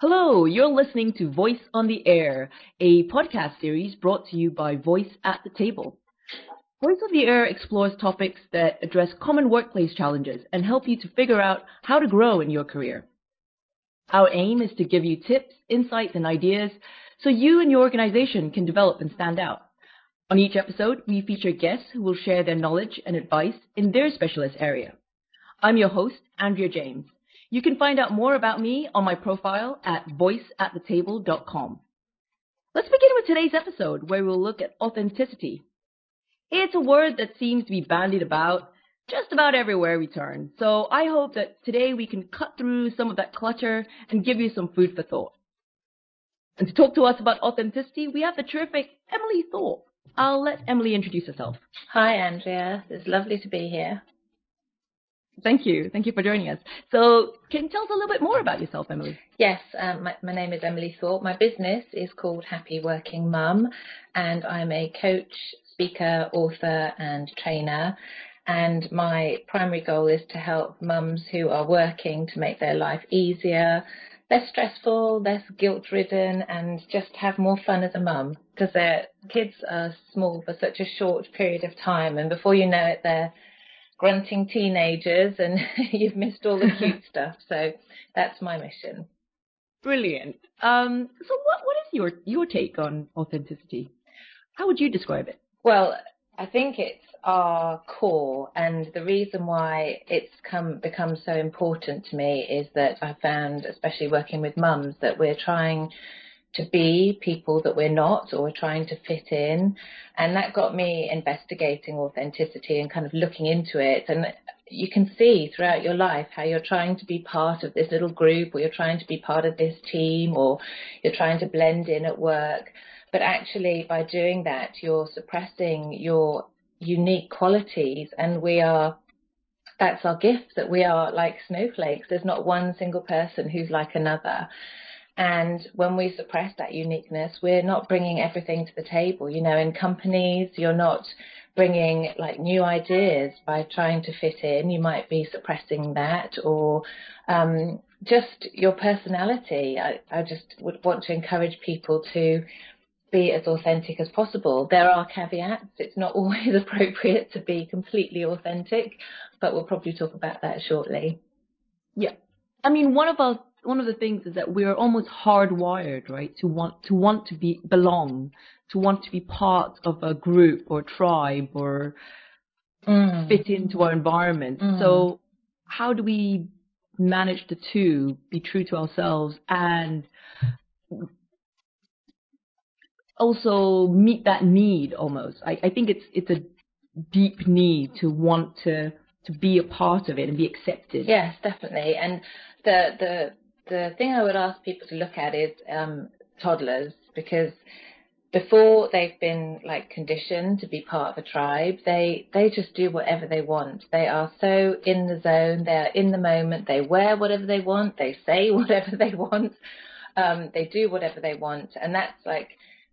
Hello, you're listening to Voice on the Air, a podcast series brought to you by Voice at the Table. Voice on the Air explores topics that address common workplace challenges and help you to figure out how to grow in your career. Our aim is to give you tips, insights, and ideas so you and your organization can develop and stand out. On each episode, we feature guests who will share their knowledge and advice in their specialist area. I'm your host, Andrea James. You can find out more about me on my profile at voiceatthetable.com. Let's begin with today's episode where we'll look at authenticity. It's a word that seems to be bandied about just about everywhere we turn. So I hope that today we can cut through some of that clutter and give you some food for thought. And to talk to us about authenticity, we have the terrific Emily Thorpe. I'll let Emily introduce herself. Hi, Andrea. It's lovely to be here. Thank you. Thank you for joining us. So, can you tell us a little bit more about yourself, Emily? Yes, um, my, my, name is Emily Thorpe. My business is called Happy Working Mum, and I'm a coach, speaker, author, and trainer. And my primary goal is to help mums who are working to make their life easier, less stressful, less guilt ridden, and just have more fun as a mum because their kids are small for such a short period of time, and before you know it, they're grunting teenagers and you've missed all the cute stuff. So that's my mission. Brilliant. Um, so what, what is your, your take on authenticity? How would you describe it? Well, I think it's our core and the reason why it's come become so important to me is that I found, especially working with mums, that we're trying to be people that we're not or we're trying to fit in. And that got me investigating authenticity and kind of looking into it. And you can see throughout your life how you're trying to be part of this little group or you're trying to be part of this team or you're trying to blend in at work. But actually, by doing that, you're suppressing your unique qualities. And we are that's our gift that we are like snowflakes. There's not one single person who's like another. And when we suppress that uniqueness, we're not bringing everything to the table. You know, in companies, you're not bringing like new ideas by trying to fit in. You might be suppressing that or um, just your personality. I, I just would want to encourage people to be as authentic as possible. There are caveats. It's not always appropriate to be completely authentic, but we'll probably talk about that shortly. Yeah. I mean, one of our one of the things is that we're almost hardwired, right, to want to want to be belong, to want to be part of a group or tribe or mm. fit into our environment. Mm. So how do we manage the two, be true to ourselves and also meet that need almost. I, I think it's it's a deep need to want to to be a part of it and be accepted. Yes, definitely. And the the the thing I would ask people to look at is um, toddlers because before they've been like conditioned to be part of a tribe, they they just do whatever they want. They are so in the zone. They are in the moment. They wear whatever they want. They say whatever they want. Um, they do whatever they want, and that's like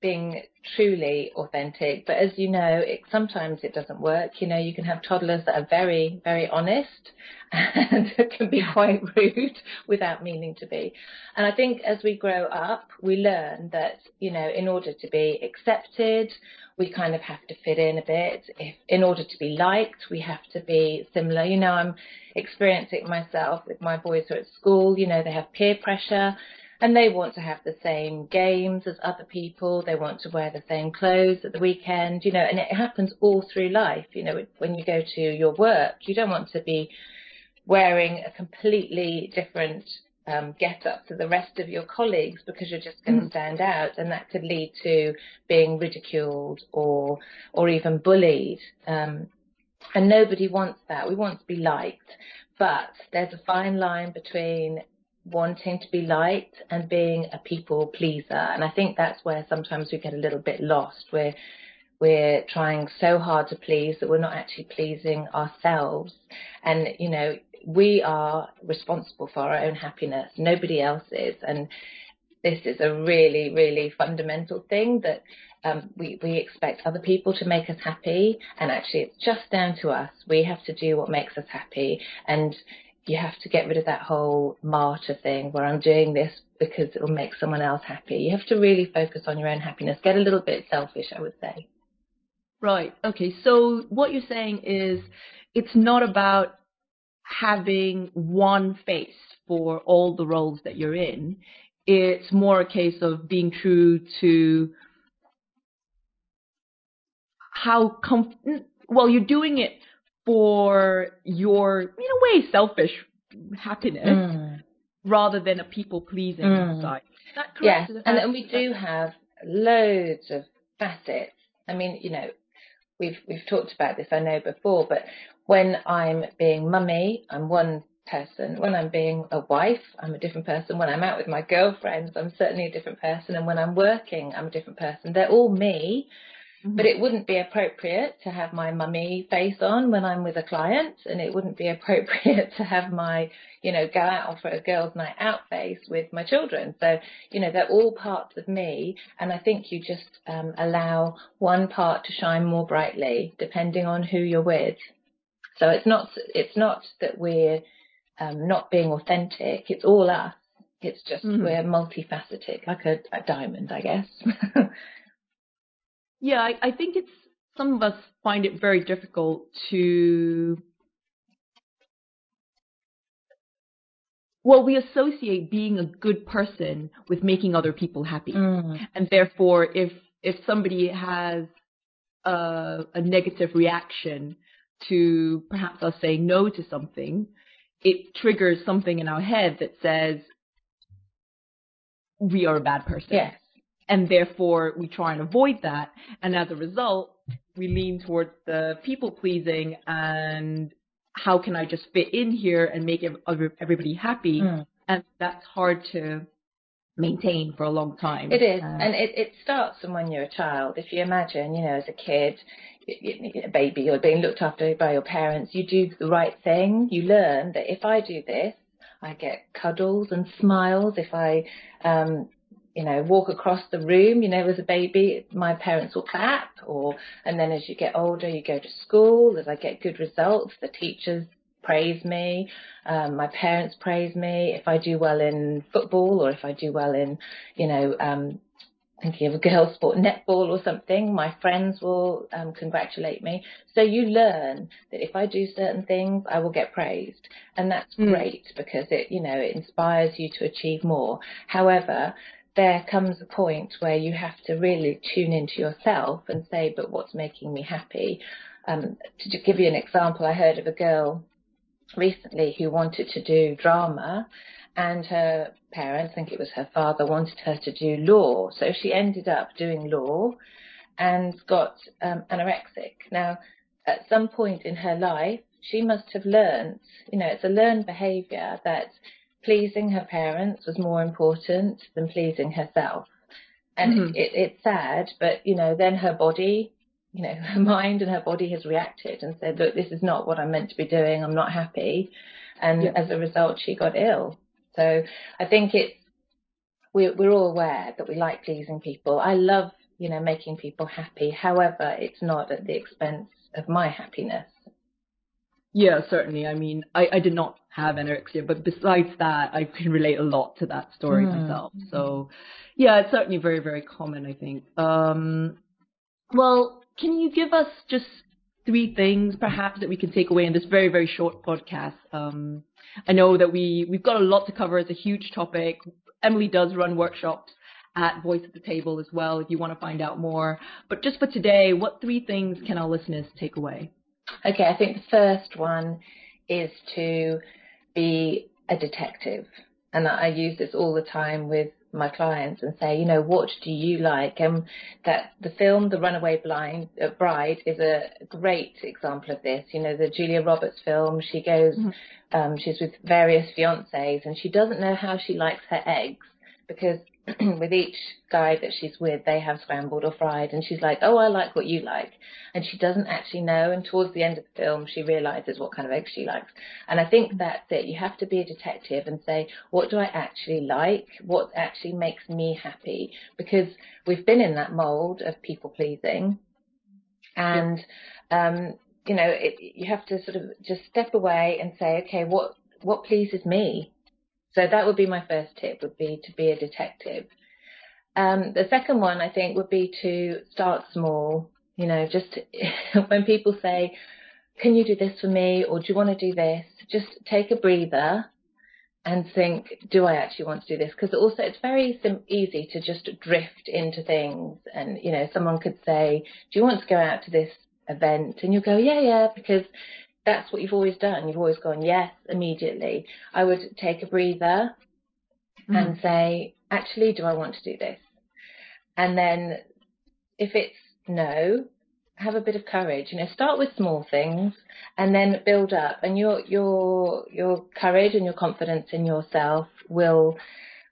being truly authentic. But as you know, it, sometimes it doesn't work. You know, you can have toddlers that are very, very honest and can be quite rude without meaning to be. And I think as we grow up, we learn that, you know, in order to be accepted, we kind of have to fit in a bit. If, in order to be liked, we have to be similar. You know, I'm experiencing myself with my boys who are at school, you know, they have peer pressure and they want to have the same games as other people. They want to wear the same clothes at the weekend, you know, and it happens all through life. You know, when you go to your work, you don't want to be wearing a completely different um, get up to the rest of your colleagues because you're just going to mm. stand out, and that could lead to being ridiculed or or even bullied. Um, and nobody wants that. We want to be liked, but there's a fine line between wanting to be liked and being a people pleaser. And I think that's where sometimes we get a little bit lost. We're we're trying so hard to please that we're not actually pleasing ourselves. And you know, we are responsible for our own happiness. Nobody else is. And this is a really, really fundamental thing that um, we, we expect other people to make us happy, and actually, it's just down to us. We have to do what makes us happy. And you have to get rid of that whole martyr thing where I'm doing this because it'll make someone else happy. You have to really focus on your own happiness. Get a little bit selfish, I would say. Right. Okay. So what you're saying is it's not about having one face for all the roles that you're in. It's more a case of being true to how com- well you're doing it for your in a way selfish happiness Mm. rather than a people pleasing Mm. side. Yes, and, and we do have loads of facets. I mean, you know, we've we've talked about this I know before, but when I'm being mummy, I'm one person. When I'm being a wife, I'm a different person. When I'm out with my girlfriends, I'm certainly a different person. And when I'm working, I'm a different person. They're all me, Mhm. but it wouldn't be appropriate to have my mummy face on when I'm with a client, and it wouldn't be appropriate to have my, you know, go out for a girls' night out face with my children. So, you know, they're all parts of me, and I think you just um, allow one part to shine more brightly depending on who you're with. So it's not it's not that we're um, not being authentic. It's all us. It's just Mhm. we're multifaceted, like a, a diamond, I guess. Yeah, I, I think it's some of us find it very difficult to. Well, we associate being a good person with making other people happy, Mm. and therefore, if if somebody has a, a negative reaction to perhaps us saying no to something, it triggers something in our head that says we are a bad person Yes. And therefore we try and avoid that. And as a result, we lean towards the people pleasing and how can I just fit in here and make everybody happy? Mm. And that's hard to maintain for a long time. It is, Uh, and it, it starts from when you're a child. If you imagine, you know, as a kid, a baby, you're being looked after by your parents, you do the right thing. You learn that if I do this, I get cuddles and smiles. If I, um, you know, walk across the room, you know, as a baby, my parents will clap. Or, and then as you get older, you go to school. As I get good results, the teachers praise me. Um, my parents praise me. If I do well in football or if I do well in, you know, um, thinking of a girls' sport, netball or something, my friends will um, congratulate me. So you learn that if I do certain things, I will get praised, and that's Mm. great because it, you know, it inspires you to achieve more. However, there comes a point where you have to really tune into yourself and say, but what's making me happy? Um, to give you an example, I heard of a girl recently who wanted to do drama and her parents, I think it was her father, wanted her to do law. So she ended up doing law and got um, anorexic. Now, at some point in her life, she must have learned, you know, it's a learned behavior that pleasing her parents was more important than pleasing herself. And Mhm. it, it's sad, but, you know, then her body, you know, her mind and her body has reacted and said, look, this is not what I'm meant to be doing. I'm not happy. And Yeah. as a result, she got ill. So I think it's, we're, we're all aware that we like pleasing people. I love, you know, making people happy. However, it's not at the expense of my happiness. Yeah, certainly. I mean, I, I did not have anorexia, but besides that, I can relate a lot to that story Mm. myself. So, yeah, it's certainly very, very common, I think. Um, well, can you give us just three things, perhaps, that we can take away in this very, very short podcast? Um, I know that we, we've got a lot to cover. It's a huge topic. Emily does run workshops at Voice at the Table as well if you want to find out more. But just for today, what three things can our listeners take away? Okay, I think the first one is to be a detective. And I use this all the time with my clients and say, you know, what do you like? And that the film, The Runaway Blind uh, Bride, is a great example of this. You know, the Julia Roberts film, she goes, Mhm. um, she's with various fiancés and she doesn't know how she likes her eggs because with each guy that she's with, they have scrambled or fried. And she's like, oh, I like what you like. And she doesn't actually know. And towards the end of the film, she realizes what kind of eggs she likes. And I think that's it. You have to be a detective and say, what do I actually like? What actually makes me happy? Because we've been in that mold of people pleasing. And, um, you know, it, you have to sort of just step away and say, okay, what, what pleases me. So that would be my first tip would be to be a detective. Um, the second one I think would be to start small. You know, just when people say, can you do this for me? Or do you want to do this? Just take a breather and think, do I actually want to do this? Because also it's very sim- easy to just drift into things. And, you know, someone could say, do you want to go out to this event? And you go, yeah, yeah, because that's what you've always done. You've always gone yes immediately. I would take a breather mm-hmm. and say, actually, do I want to do this? And then if it's no, have a bit of courage. You know, start with small things and then build up. And your your your courage and your confidence in yourself will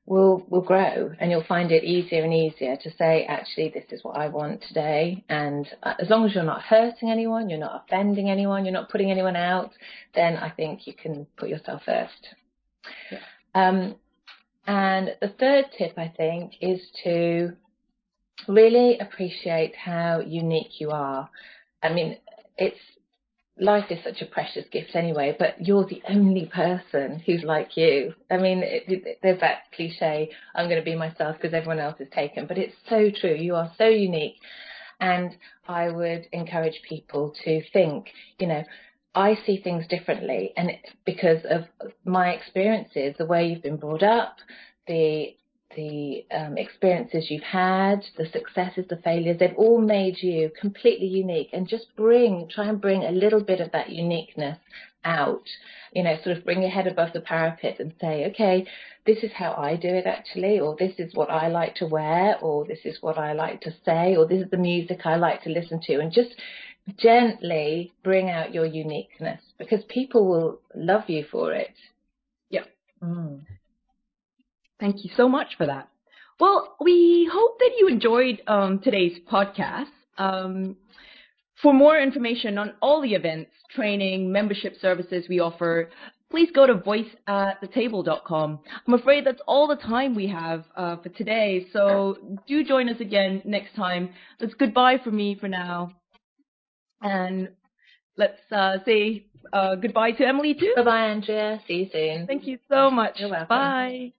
will will grow and you'll find it easier and easier to say actually this is what I want today. And uh, as long as you're not hurting anyone you're not offending anyone you're not putting anyone out then I think you can put yourself first. Yeah. um, and the third tip I think is to really appreciate how unique you are. I mean it's life is such a precious gift anyway, but you're the only person who's like you. I mean, it, it, there's that cliche, I'm going to be myself because everyone else is taken, but it's so true. You are so unique. And I would encourage people to think, you know, I see things differently and because of my experiences, the way you've been brought up, the the um, experiences you've had, the successes, the failures, they've all made you completely unique. And just bring, try and bring a little bit of that uniqueness out. You know, sort of bring your head above the parapet and say, okay, this is how I do it actually, or this is what I like to wear, or this is what I like to say, or this is the music I like to listen to. And just gently bring out your uniqueness because people will love you for it. Yeah. Mm. Thank you so much for that. Well, we hope that you enjoyed um, today's podcast. Um, for more information on all the events, training, membership services we offer, please go to voiceatthetable.com. I'm afraid that's all the time we have uh, for today, so do join us again next time. That's goodbye for me for now. And let's uh, say uh, goodbye to Emily too. Bye bye, Andrea. See you soon. Thank you so much. You're welcome. Bye.